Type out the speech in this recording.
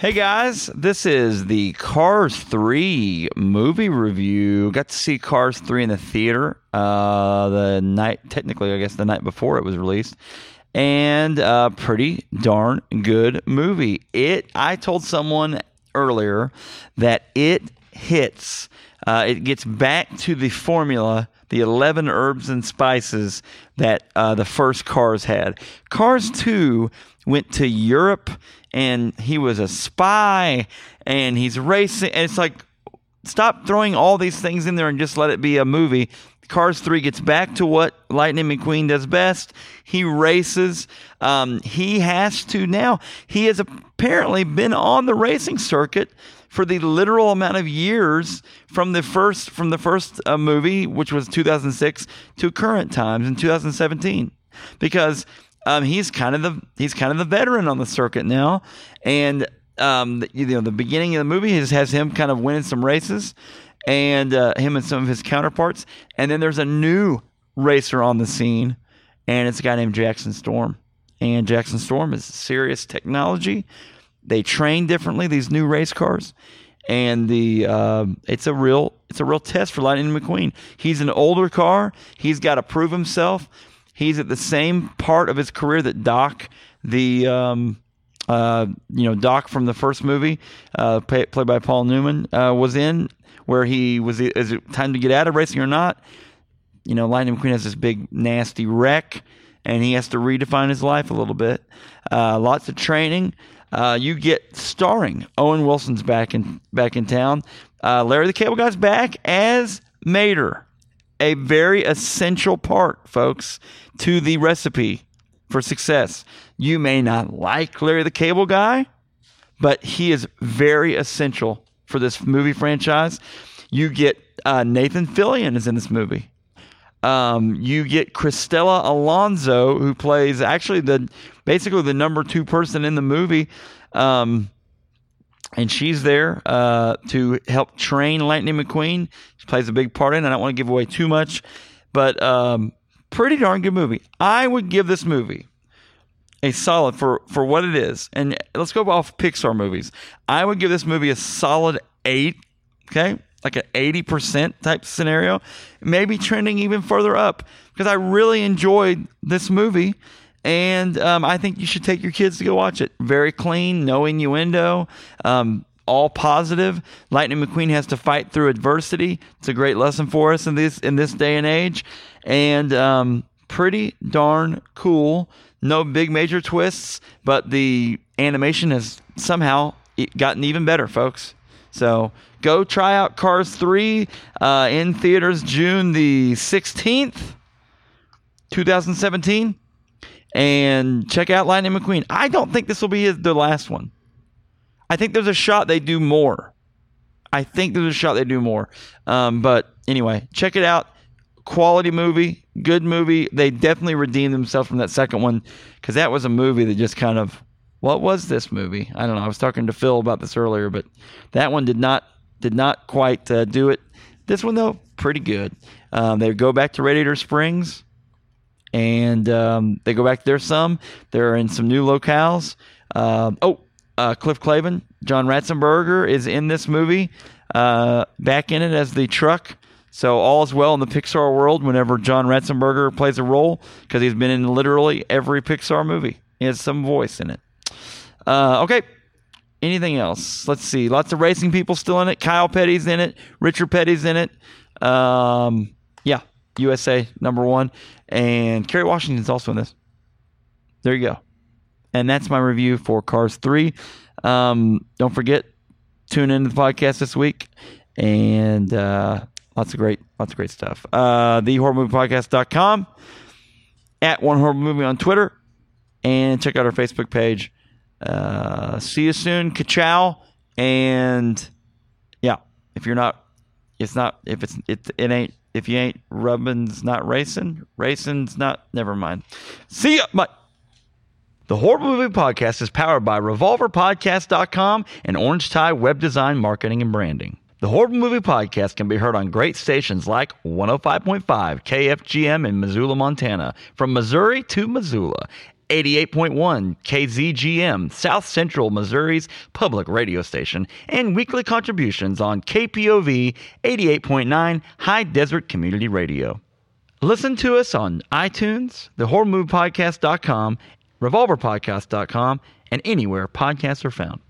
Hey guys, this is the Cars 3 movie review. Got to see Cars 3 in the theater uh, the night, technically, I guess the night before it was released. And a pretty darn good movie. It, I told someone earlier that it hits, uh, it gets back to the formula, the 11 herbs and spices that uh, the first Cars had. Cars 2 went to Europe and he was a spy and he's racing and it's like stop throwing all these things in there and just let it be a movie. Cars 3 gets back to what Lightning McQueen does best. He races. Um, he has to now. He has apparently been on the racing circuit for the literal amount of years from the first from the first uh, movie, which was 2006, to current times in 2017, because um, he's kind of the he's kind of the veteran on the circuit now, and um, you know the beginning of the movie has, has him kind of winning some races, and uh, him and some of his counterparts, and then there's a new racer on the scene, and it's a guy named Jackson Storm, and Jackson Storm is serious technology. They train differently these new race cars, and the uh, it's a real it's a real test for Lightning McQueen. He's an older car. He's got to prove himself. He's at the same part of his career that Doc, the um, uh, you know Doc from the first movie, uh, play, played by Paul Newman, uh, was in, where he was. Is it time to get out of racing or not? You know, Lightning McQueen has this big nasty wreck, and he has to redefine his life a little bit. Uh, lots of training. Uh, you get starring Owen Wilson's back in back in town. Larry the Cable Guy's back as Mater a very essential part, folks, to the recipe for success. You may not like Larry the Cable Guy, but he is very essential for this movie franchise. You get uh, Nathan Fillion is in this movie. Um, you get Cristela Alonzo, who plays actually the basically the number two person in the movie. Um, and she's there uh, to help train Lightning McQueen. She plays a big part in. I don't want to give away too much, but um, pretty darn good movie. I would give this movie a solid for for what it is. And let's go off Pixar movies. I would give this movie a solid eight. Okay, like an eighty percent type scenario, maybe trending even further up because I really enjoyed this movie and um, I think you should take your kids to go watch it. Very clean, no innuendo, um, all positive. Lightning McQueen has to fight through adversity. It's a great lesson for us in this in this day and age, and um, pretty darn cool. No big major twists, but the animation has somehow gotten even better, folks. So go try out Cars 3 uh, in theaters June the 16th, 2017 and check out Lightning McQueen. I don't think this will be the last one. I think there's a shot they do more. I think there's a shot they do more. Um, but anyway, check it out. Quality movie, good movie. They definitely redeemed themselves from that second one because that was a movie that just kind of. What was this movie? I don't know. I was talking to Phil about this earlier, but that one did not did not quite uh, do it. This one though, pretty good. Um, they go back to Radiator Springs and um, they go back there some. They're in some new locales. Uh, oh, uh, Cliff Clavin, John Ratzenberger is in this movie, uh, back in it as the truck. So all is well in the Pixar world whenever John Ratzenberger plays a role because he's been in literally every Pixar movie. He has some voice in it. Uh, okay. Anything else? Let's see. Lots of racing people still in it. Kyle Petty's in it. Richard Petty's in it. Um, yeah, USA number one. And Kerry Washington's also in this. There you go. And that's my review for Cars 3. Um, don't forget, tune into the podcast this week. And uh, lots of great, lots of great stuff. Uh, thehorriblemoviepodcast.com, at One Horrible Movie on Twitter, and check out our Facebook page. Uh, see you soon. Ka-chow. And yeah, if you're not, it's not, if it's, it, it ain't if you ain't rubbin's not racing, racing's not. Never mind. See ya. Bye. The Horrible Movie Podcast is powered by RevolverPodcast.com and Orange Tie Web Design Marketing and Branding. The Horrible Movie Podcast can be heard on great stations like 105.5 KFGM in Missoula, Montana, from Missouri to Missoula, 88.1 KZGM, South Central Missouri's public radio station, and weekly contributions on KPOV 88.9 High Desert Community Radio. Listen to us on iTunes, thehorriblemoviepodcast.com, revolverpodcast.com, and anywhere podcasts are found.